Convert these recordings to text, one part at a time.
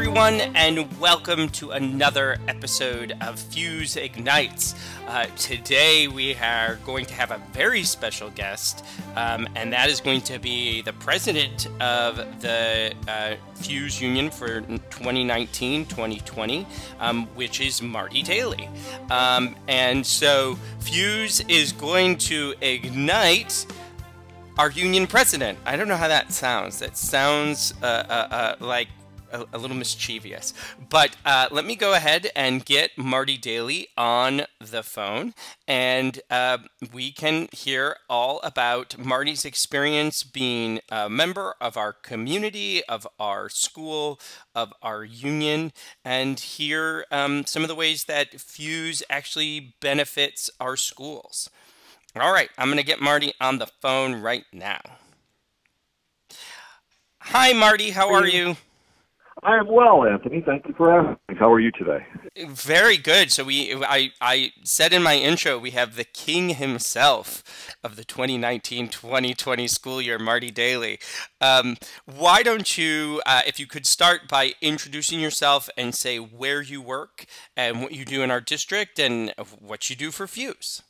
everyone, and welcome to another episode of Fuse Ignites. Uh, today, we are going to have a very special guest, um, and that is going to be the president of the uh, Fuse Union for 2019 2020, um, which is Marty Daly. Um, and so, Fuse is going to ignite our union president. I don't know how that sounds. That sounds uh, uh, uh, like a, a, little mischievous. But uh, let me go ahead and get Marty Daly on the phone, and uh, we can hear all about Marty's experience being a member of our community, of our school, of our union, and hear um, some of the ways that Fuse actually benefits our schools. All right, I'm going to get Marty on the phone right now. Hi, Marty. How are you? I am well, Anthony. Thank you for asking. How are you today? Very good. So we, I, I said in my intro, we have the king himself of the 2019-2020 school year, Marty Daly. Um, why don't you, uh, if you could start by introducing yourself and say where you work and what you do in our district and what you do for Fuse.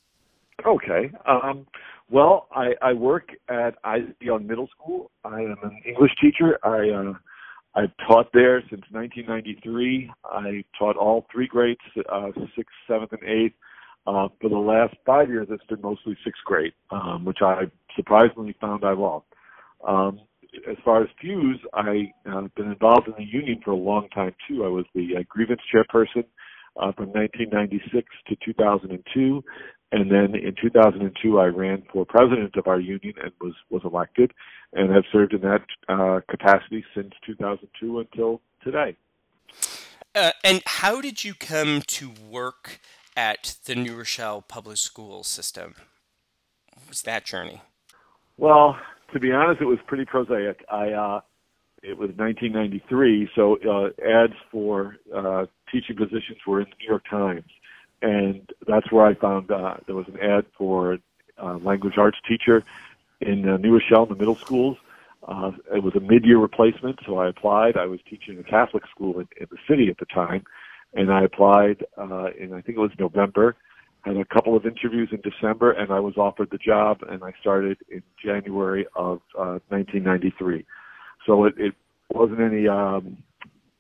Okay. Um, well, I, I work at Isaac Young Middle School. I am an English teacher. I uh, I've taught there since 1993. I taught all three grades, uh, sixth, seventh, and eighth. Uh, for the last five years, it's been mostly sixth grade, um, which I surprisingly found I loved. Um, as far as Fuse, I've uh, been involved in the union for a long time too. I was the uh, grievance chairperson uh, from 1996 to 2002, and then in 2002, I ran for president of our union and was was elected and have served in that uh, capacity since 2002 until today. Uh, and how did you come to work at the New Rochelle Public School System? What was that journey? Well, to be honest, it was pretty prosaic. I uh, it was 1993, so uh, ads for uh, teaching positions were in the New York Times, and that's where I found uh, there was an ad for a language arts teacher in uh, New Rochelle in the middle schools. Uh, it was a mid-year replacement, so I applied. I was teaching a Catholic school in, in the city at the time, and I applied uh, in I think it was November. Had a couple of interviews in December, and I was offered the job, and I started in January of uh, 1993. So it, it wasn't any, um,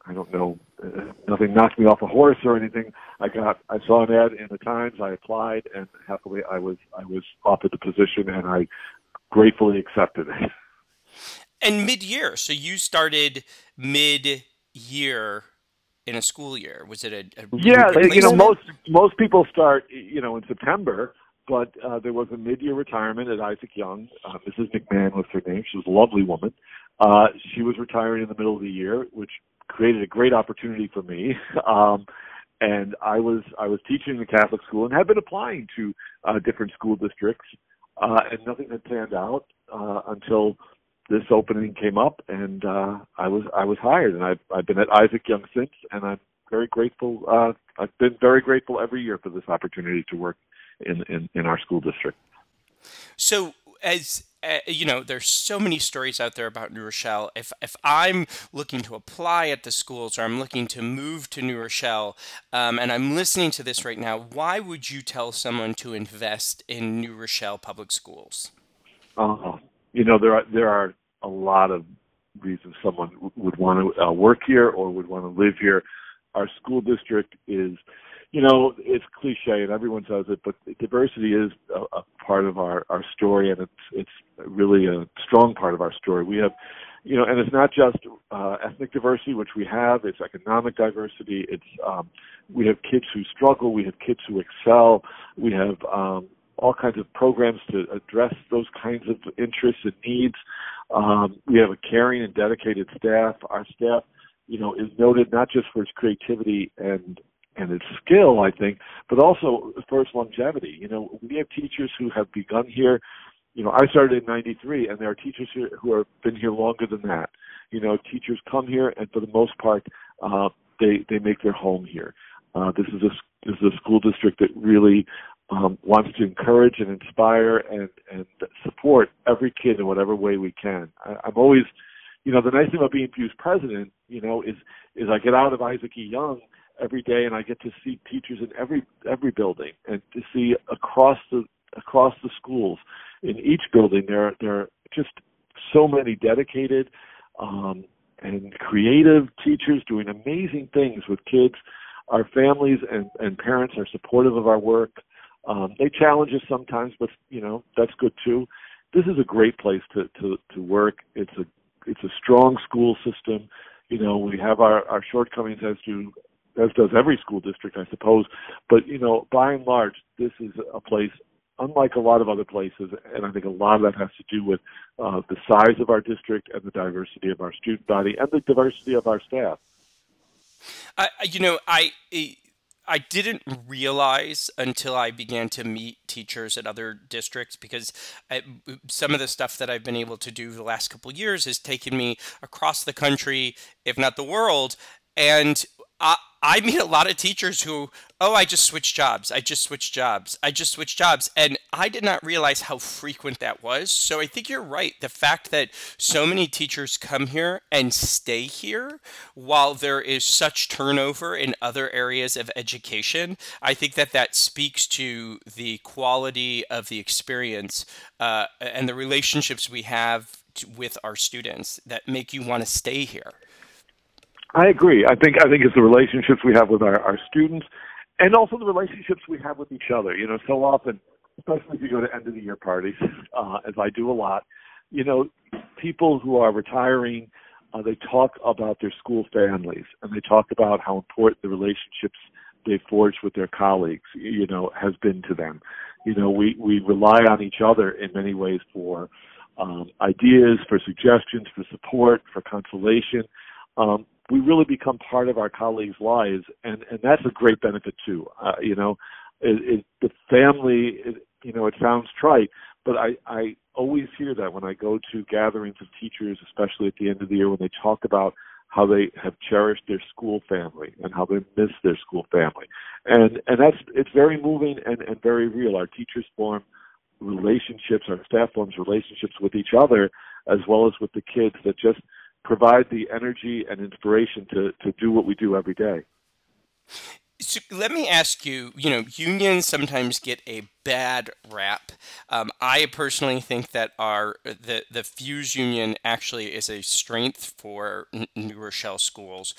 I don't know, uh, nothing knocked me off a horse or anything. I got, I saw an ad in the Times, I applied, and happily I was, I was offered the position, and I gratefully accepted it. And mid-year, so you started mid-year in a school year. Was it a, a yeah? You know, most most people start you know in September, but uh, there was a mid-year retirement at Isaac Young. Uh, Mrs. McMahon was her name. She was a lovely woman. Uh, she was retiring in the middle of the year, which created a great opportunity for me. Um, and I was I was teaching in Catholic school and had been applying to uh, different school districts uh, and nothing had panned out uh, until this opening came up, and uh, I was I was hired, and I've I've been at Isaac Young since, and I'm very grateful. Uh, I've been very grateful every year for this opportunity to work in in, in our school district. So, as uh, you know, there's so many stories out there about New Rochelle. If if I'm looking to apply at the schools or I'm looking to move to New Rochelle, um, and I'm listening to this right now, why would you tell someone to invest in New Rochelle public schools? Uh, you know, there are there are a lot of reasons someone would want to uh, work here or would want to live here. Our school district is you know, it's cliche and everyone says it, but diversity is a, a part of our, our story and it's, it's really a strong part of our story. We have, you know, and it's not just uh, ethnic diversity, which we have, it's economic diversity. It's, um, we have kids who struggle. We have kids who excel. We have, um, all kinds of programs to address those kinds of interests and needs. Um, we have a caring and dedicated staff. Our staff, you know, is noted not just for its creativity and and its skill, I think, but also for its longevity. You know, we have teachers who have begun here. You know, I started in '93, and there are teachers here who have been here longer than that. You know, teachers come here, and for the most part, uh, they they make their home here. Uh, this is a this is a school district that really um, wants to encourage and inspire and and support every kid in whatever way we can. I, I'm always you know, the nice thing about being Fuse president, you know, is is I get out of Isaac E. Young every day and I get to see teachers in every every building and to see across the across the schools in each building there there are just so many dedicated um, and creative teachers doing amazing things with kids. Our families and, and parents are supportive of our work. Um, they challenge us sometimes, but you know that's good too. This is a great place to to to work. It's a it's a strong school system. You know, we have our our shortcomings as do as does every school district, I suppose. But you know, by and large, this is a place unlike a lot of other places, and I think a lot of that has to do with uh, the size of our district and the diversity of our student body and the diversity of our staff. I, you know, I I didn't realize until I began to meet teachers at other districts because I, some of the stuff that I've been able to do the last couple years has taken me across the country, if not the world, and I meet a lot of teachers who, oh, I just switched jobs. I just switched jobs. I just switched jobs. And I did not realize how frequent that was. So I think you're right. The fact that so many teachers come here and stay here while there is such turnover in other areas of education, I think that that speaks to the quality of the experience uh, and the relationships we have with our students that make you want to stay here. I agree. I think I think it's the relationships we have with our, our students, and also the relationships we have with each other. You know, so often, especially if you go to end of the year parties, uh, as I do a lot, you know, people who are retiring, uh, they talk about their school families, and they talk about how important the relationships they forged with their colleagues, you know, has been to them. You know, we we rely on each other in many ways for um, ideas, for suggestions, for support, for consolation. Um, we really become part of our colleagues' lives, and and that's a great benefit too. Uh, you know, it, it, the family. It, you know, it sounds trite, but I I always hear that when I go to gatherings of teachers, especially at the end of the year, when they talk about how they have cherished their school family and how they miss their school family, and and that's it's very moving and and very real. Our teachers form relationships, our staff forms relationships with each other as well as with the kids that just provide the energy and inspiration to, to do what we do every day. So let me ask you, you know, unions sometimes get a bad rap. Um, I personally think that our the the Fuse Union actually is a strength for New Rochelle schools.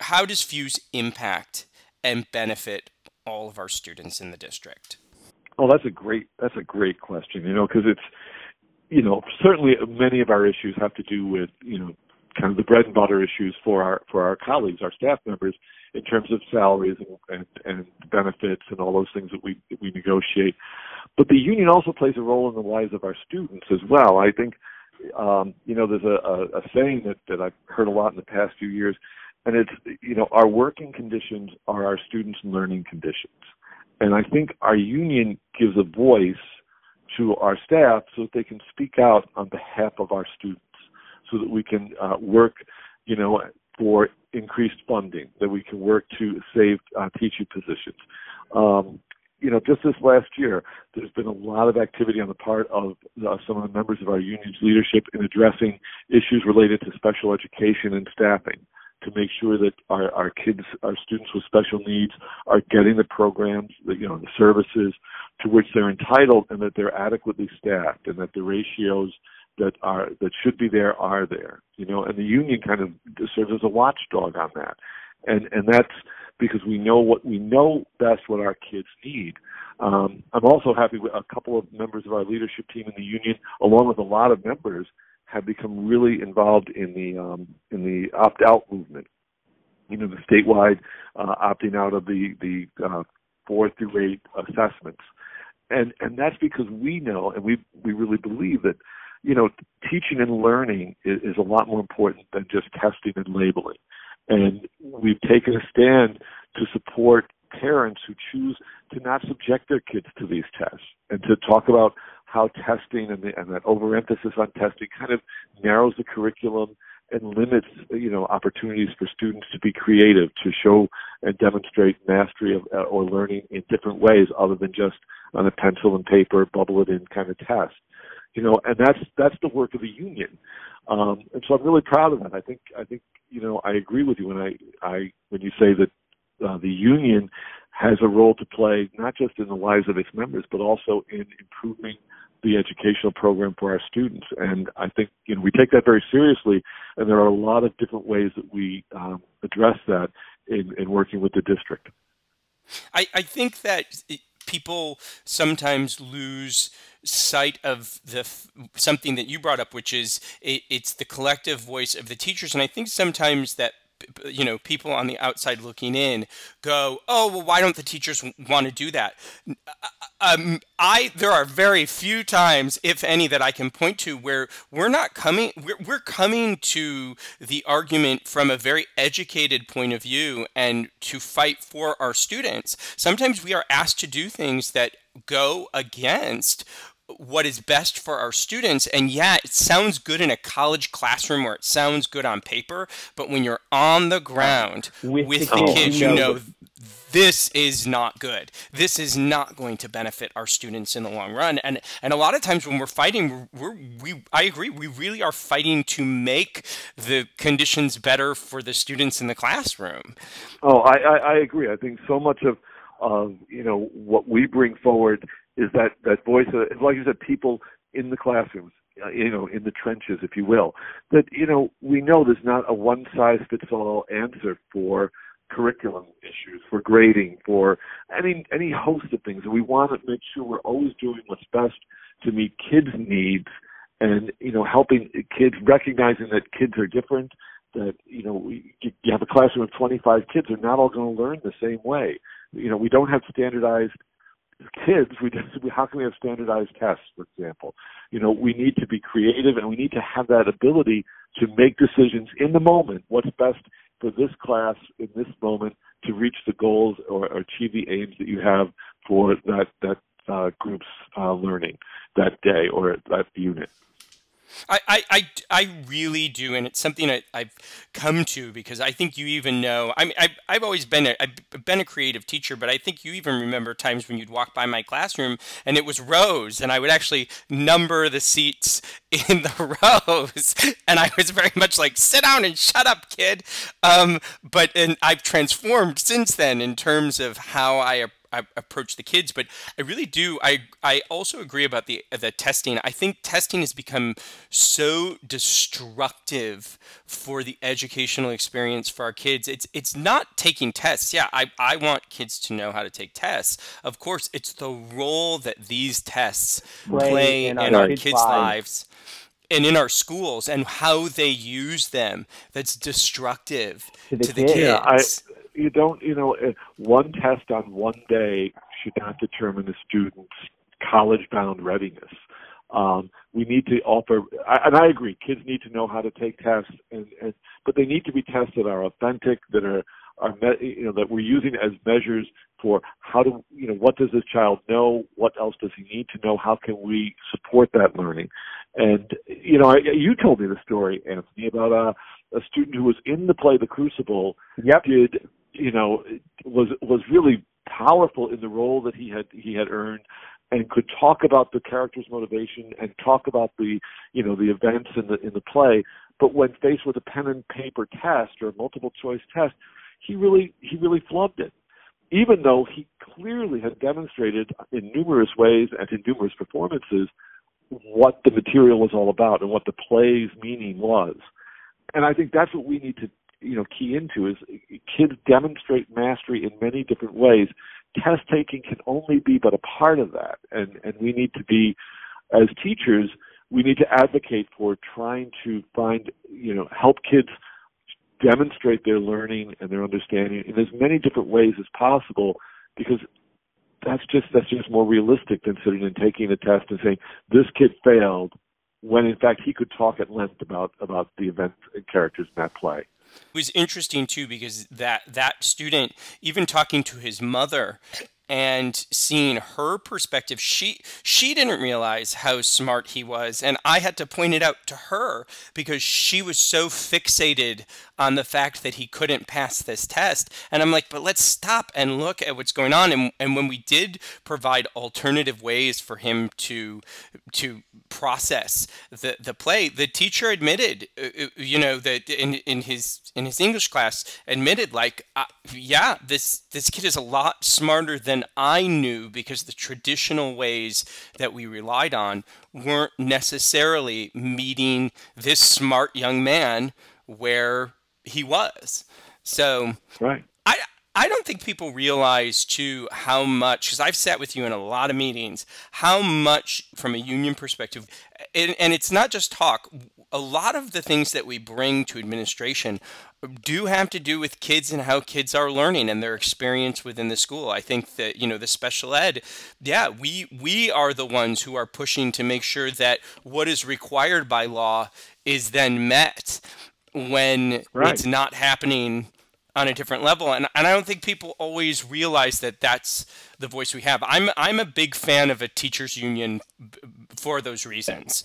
How does Fuse impact and benefit all of our students in the district? Oh, that's a great that's a great question. You know, because it's you know certainly many of our issues have to do with you know kind of the bread and butter issues for our for our colleagues, our staff members, in terms of salaries and, and, and benefits and all those things that we that we negotiate. But the union also plays a role in the lives of our students as well. I think um, you know there's a, a, a saying that that I've heard a lot in the past few years, and it's you know our working conditions are our students' learning conditions, and I think our union gives a voice to our staff so that they can speak out on behalf of our students so that we can uh, work, you know, for increased funding, that we can work to save uh, teaching positions. Um, you know, just this last year, there's been a lot of activity on the part of uh, some of the members of our union's leadership in addressing issues related to special education and staffing to make sure that our, our kids, our students with special needs are getting the programs, the, you know, the services to which they're entitled and that they're adequately staffed and that the ratios that are that should be there are there you know and the union kind of serves as a watchdog on that. And and that's because we know what we know best what our kids need. Um, i'm also happy with a couple of members of our leadership team in the union along with a lot of members have become really involved in the um, in the opt out movement. You know the statewide uh, opting out of the the uh, four through eight assessments. And and that's because we know and we we really believe that you know, teaching and learning is, is a lot more important than just testing and labeling. And we've taken a stand to support parents who choose to not subject their kids to these tests and to talk about how testing and, the, and that overemphasis on testing kind of narrows the curriculum and limits you know opportunities for students to be creative to show and demonstrate mastery of uh, or learning in different ways other than just on a pencil and paper bubble it in kind of test You know, and that's that's the work of the union. Um, and so I'm really proud of that. I think I think you know I agree with you when I I when you say that uh, the union has a role to play not just in the lives of its members but also in improving the educational program for our students. And I think you know we take that very seriously, and there are a lot of different ways that we um, address that in, in working with the district. I, I think that people sometimes lose sight of the something that you brought up, which is it, it's the collective voice of the teachers, and I think sometimes that you know people on the outside looking in go oh well why don't the teachers want to do that uh, um, I there are very few times, if any, that I can point to where we're not coming. We're, we're coming to the argument from a very educated point of view and to fight for our students. Sometimes we are asked to do things that go against what is best for our students. And yeah, it sounds good in a college classroom or it sounds good on paper, but when you're on the ground with, with the, the kids, you know this is not good. This is not going to benefit our students in the long run. And and a lot of times when we're fighting, we're, we I agree, we really are fighting to make the conditions better for the students in the classroom. Oh, I, I, I agree. I think so much of of you know what we bring forward is that that voice of, like you said, people in the classrooms, uh, you know, in the trenches, if you will. That you know, we know there's not a one size fits all answer for curriculum issues, for grading, for any any host of things. And we want to make sure we're always doing what's best to meet kids' needs, and you know, helping kids recognizing that kids are different. That you know, you have a classroom of 25 kids; they're not all going to learn the same way. You know, we don't have standardized kids, we just how can we have standardized tests, for example? You know, we need to be creative and we need to have that ability to make decisions in the moment. What's best for this class in this moment to reach the goals or, or achieve the aims that you have for that that uh, group's uh, learning that day or that unit. I, I, I, I really do, and it's something I, I've come to because I think you even know. I mean, I've, I've always been a, I've been a creative teacher, but I think you even remember times when you'd walk by my classroom and it was rows, and I would actually number the seats in the rows, and I was very much like, "Sit down and shut up, kid." Um, but and I've transformed since then in terms of how I I approach the kids. But I really do. I I also agree about the the testing. I think testing has become so destructive for the educational experience for our kids. It's it's not taking tests. Yeah, I I want kids to know how to take tests. Of course, it's the role that these tests play, play in, in our, kids', kids lives. lives and in our schools and how they use them that's destructive to the, to the kids. Yeah, I, you don't, you know, uh, one test on one day should not determine a student's college-bound readiness. Um, we need to offer, and I agree, kids need to know how to take tests, and, and but they need to be tests that are authentic, that are are you know that we're using as measures for how do you know what does this child know, what else does he need to know, how can we support that learning, and you know I, you told me the story, Anthony, about a, a student who was in the play The Crucible. Yep. Did you know, was was really powerful in the role that he had he had earned and could talk about the character's motivation and talk about the you know the events in the in the play. But when faced with a pen and paper test or a multiple choice test he really he really flubbed it. Even though he clearly had demonstrated in numerous ways and in numerous performances what the material was all about and what the play's meaning was. And i think that's what we need to you know key into is kids demonstrate mastery in many different ways. Test taking can only be but a part of that, and and we need to be as teachers we need to advocate for trying to find you know help kids demonstrate their learning and their understanding in as many different ways as possible because that's just that's just more realistic than sitting and taking a test and saying this kid failed when in fact he could talk at length about about the events and characters in that play. It was interesting too because that that student, even talking to his mother, and seeing her perspective she she didn't realize how smart he was and i had to point it out to her because she was so fixated on the fact that he couldn't pass this test and i'm like but let's stop and look at what's going on and, and when we did provide alternative ways for him to to process the the play. The teacher admitted, uh, uh, you know, that in in his in his English class admitted, like, uh, yeah, this this kid is a lot smarter than I knew because the traditional ways that we relied on weren't necessarily meeting this smart young man where he was. So right. I I don't think people realize too how much because I've sat with you in a lot of meetings how much from a union perspective and, and it's not just talk a lot of the things that we bring to administration do have to do with kids and how kids are learning and their experience within the school. I think that you know the special ed, yeah, we we are the ones who are pushing to make sure that what is required by law is then met when right. it's not happening on a different level and, and i don't think people always realize that that's the voice we have i'm i'm a big fan of a teachers union for those reasons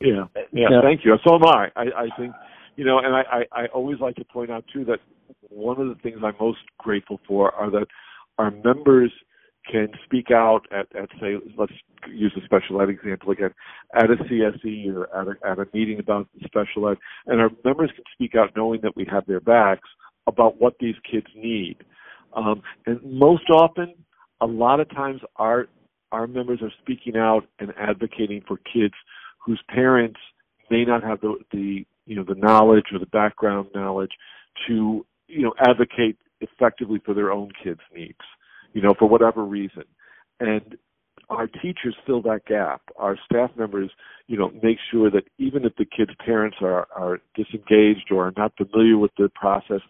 yeah yeah, yeah. thank you so am I. I i think you know and I, I i always like to point out too that one of the things i'm most grateful for are that our members can speak out at, at say let's use a special ed example again at a CSE or at a, at a meeting about special ed and our members can speak out knowing that we have their backs about what these kids need. Um, and most often, a lot of times, our our members are speaking out and advocating for kids whose parents may not have the, the you know the knowledge or the background knowledge to you know advocate effectively for their own kids' needs, you know, for whatever reason. And our teachers fill that gap. Our staff members, you know, make sure that even if the kids' parents are, are disengaged or are not familiar with the process,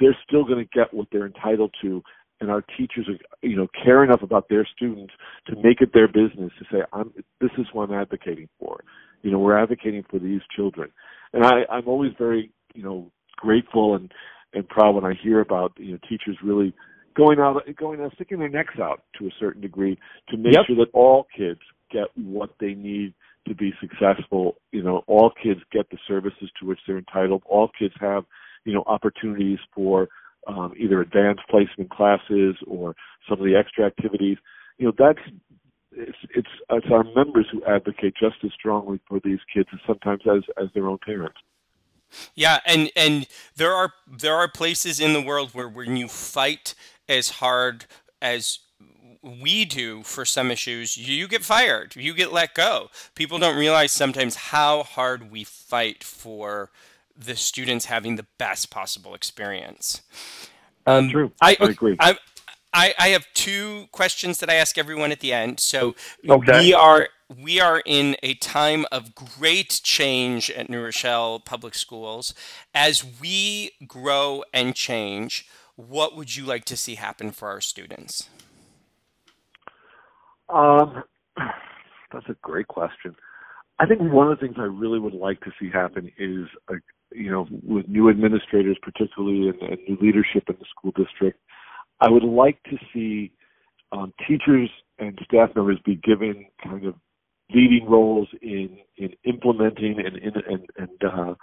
they're still going to get what they're entitled to and our teachers are you know care enough about their students to make it their business to say i'm this is what i'm advocating for. You know we're advocating for these children. And i i'm always very you know grateful and and proud when i hear about you know teachers really going out going out sticking their necks out to a certain degree to make yep. sure that all kids get what they need to be successful. You know all kids get the services to which they're entitled. All kids have you know, opportunities for um, either advanced placement classes or some of the extra activities. You know, that's it's it's it's our members who advocate just as strongly for these kids as sometimes as as their own parents. Yeah, and and there are there are places in the world where when you fight as hard as we do for some issues, you get fired, you get let go. People don't realize sometimes how hard we fight for the students having the best possible experience. Um, True. I, I agree. I, I, I, have two questions that I ask everyone at the end. So okay. we are we are in a time of great change at New Rochelle Public Schools. As we grow and change, what would you like to see happen for our students? Um, that's a great question. I think one of the things I really would like to see happen is a, you know, with new administrators, particularly and, and new leadership in the school district, I would like to see um, teachers and staff members be given kind of leading roles in in implementing and in, and and uh,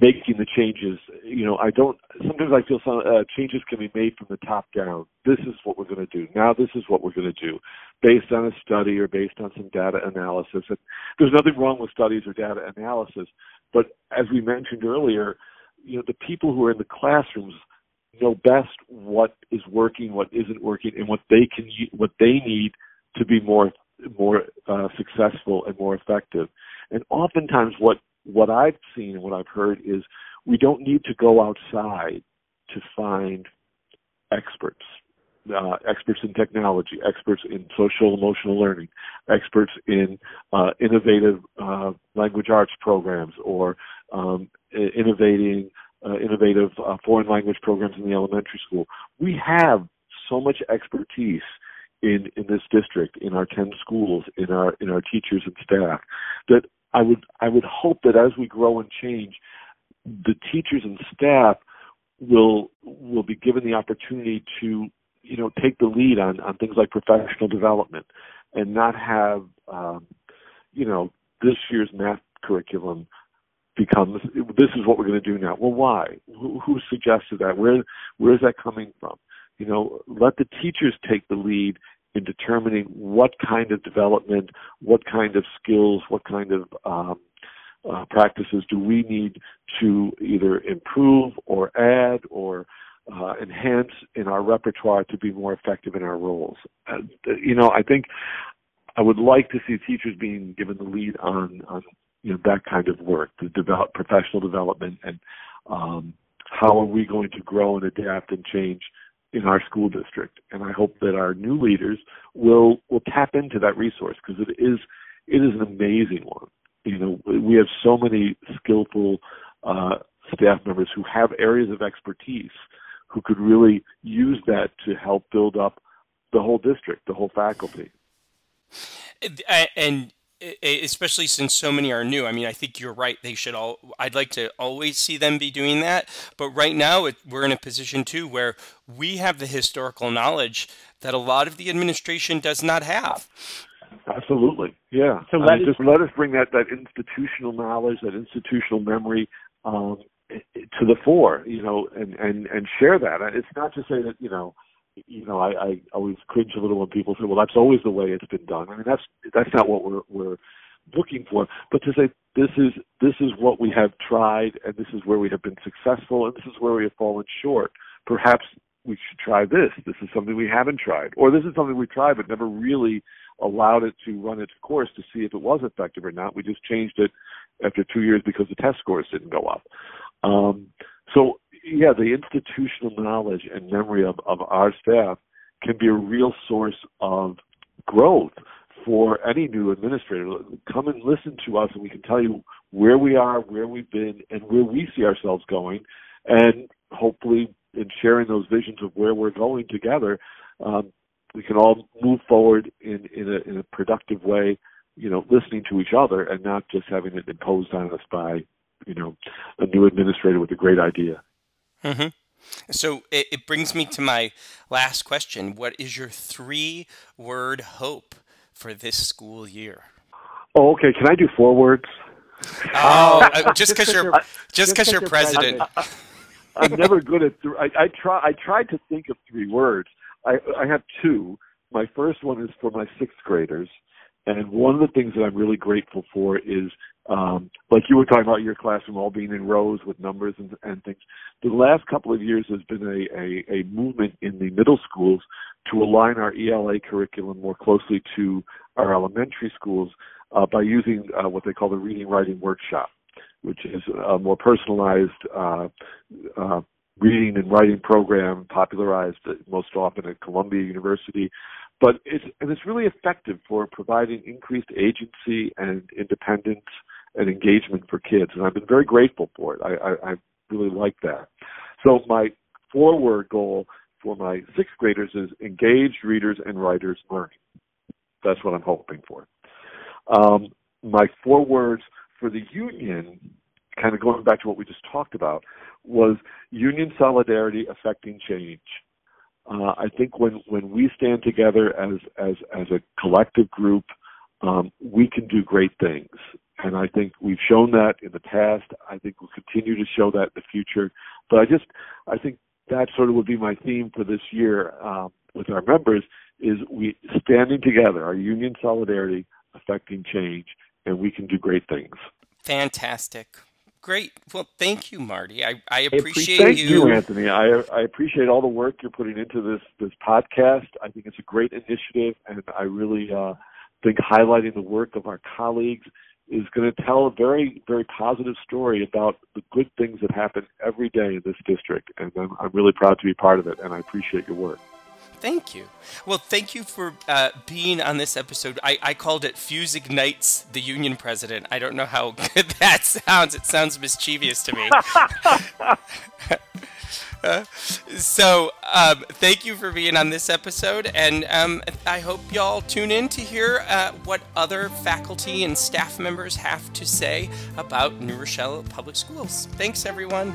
making the changes. You know, I don't. Sometimes I feel some uh, changes can be made from the top down. This is what we're going to do. Now, this is what we're going to do, based on a study or based on some data analysis. And there's nothing wrong with studies or data analysis, but as we mentioned earlier, you know, the people who are in the classrooms know best what is working, what isn't working, and what they can what they need to be more more uh, successful and more effective. And oftentimes, what what I've seen and what I've heard is we don't need to go outside to find experts uh, experts in technology, experts in social emotional learning, experts in uh, innovative uh, language arts programs, or um, innovating uh, innovative uh, foreign language programs in the elementary school. We have so much expertise in in this district, in our ten schools, in our in our teachers and staff, that I would I would hope that as we grow and change, the teachers and staff will will be given the opportunity to you know take the lead on on things like professional development and not have um, you know this year's math curriculum becomes this is what we're going to do now. Well, why? Who, who suggested that? Where where is that coming from? You know, let the teachers take the lead in determining what kind of development, what kind of skills, what kind of um, uh, practices do we need to either improve or add or uh, enhance in our repertoire to be more effective in our roles. Uh, you know, I think I would like to see teachers being given the lead on, on you know that kind of work, the develop professional development, and um, how are we going to grow and adapt and change in our school district. And I hope that our new leaders will will tap into that resource because it is it is an amazing one. You know, we have so many skillful uh, staff members who have areas of expertise who could really use that to help build up the whole district, the whole faculty. And especially since so many are new. I mean, I think you're right. They should all. I'd like to always see them be doing that. But right now, it, we're in a position too where we have the historical knowledge that a lot of the administration does not have. Absolutely, yeah. So let just let us bring that that institutional knowledge, that institutional memory. Um, to the fore, you know, and and and share that. It's not to say that you know you know, I, I always cringe a little when people say, "Well, that's always the way it's been done." I mean, that's that's not what we're we're looking for. But to say this is this is what we have tried, and this is where we have been successful, and this is where we have fallen short. Perhaps we should try this. This is something we haven't tried, or this is something we tried but never really allowed it to run its course to see if it was effective or not. We just changed it after two years because the test scores didn't go up. Um, so yeah, the institutional knowledge and memory of, of our staff can be a real source of growth for any new administrator. Come and listen to us, and we can tell you where we are, where we've been, and where we see ourselves going. And hopefully, in sharing those visions of where we're going together, um, we can all move forward in, in, a, in a productive way. You know, listening to each other and not just having it imposed on us by, you know, a new administrator with a great idea. Mm-hmm. So it, it brings me to my last question. What is your three word hope for this school year? Oh, okay. Can I do four words? Oh, uh, just because you're just because you're president. president. I, am never good at. Th- I, I try. I tried to think of three words. I, I have two. My first one is for my sixth graders, and one of the things that I'm really grateful for is um, like you were talking about your classroom all being in rows with numbers and, and things. The last couple of years has been a, a, a movement in the middle schools to align our ELA curriculum more closely to our elementary schools uh, by using uh, what they call the reading writing workshop, which is a more personalized uh, uh, reading and writing program popularized most often at Columbia University. But it's and it's really effective for providing increased agency and independence and engagement for kids, and I've been very grateful for it. I, I, I really like that. So my forward goal for my sixth graders is engaged readers and writers learning. That's what I'm hoping for. Um, my four words for the union, kind of going back to what we just talked about, was union solidarity affecting change. Uh, I think when when we stand together as as as a collective group, um, we can do great things. And I think we've shown that in the past. I think we'll continue to show that in the future. But I just, I think that sort of would be my theme for this year um, with our members is we standing together, our union solidarity affecting change, and we can do great things. Fantastic. Great. Well, thank you, Marty. I, I appreciate thank you. you, Anthony. I, I appreciate all the work you're putting into this this podcast. I think it's a great initiative, and I really uh, think highlighting the work of our colleagues is going to tell a very, very positive story about the good things that happen every day in this district. And I'm, I'm really proud to be part of it, and I appreciate your work. Thank you. Well, thank you for uh, being on this episode. I, I called it Fuse Ignites the Union President. I don't know how good that sounds. It sounds mischievous to me. so um, thank you for being on this episode, and um, I hope y'all tune in to hear uh, what other faculty and staff members have to say about New Rochelle Public Schools. Thanks, everyone.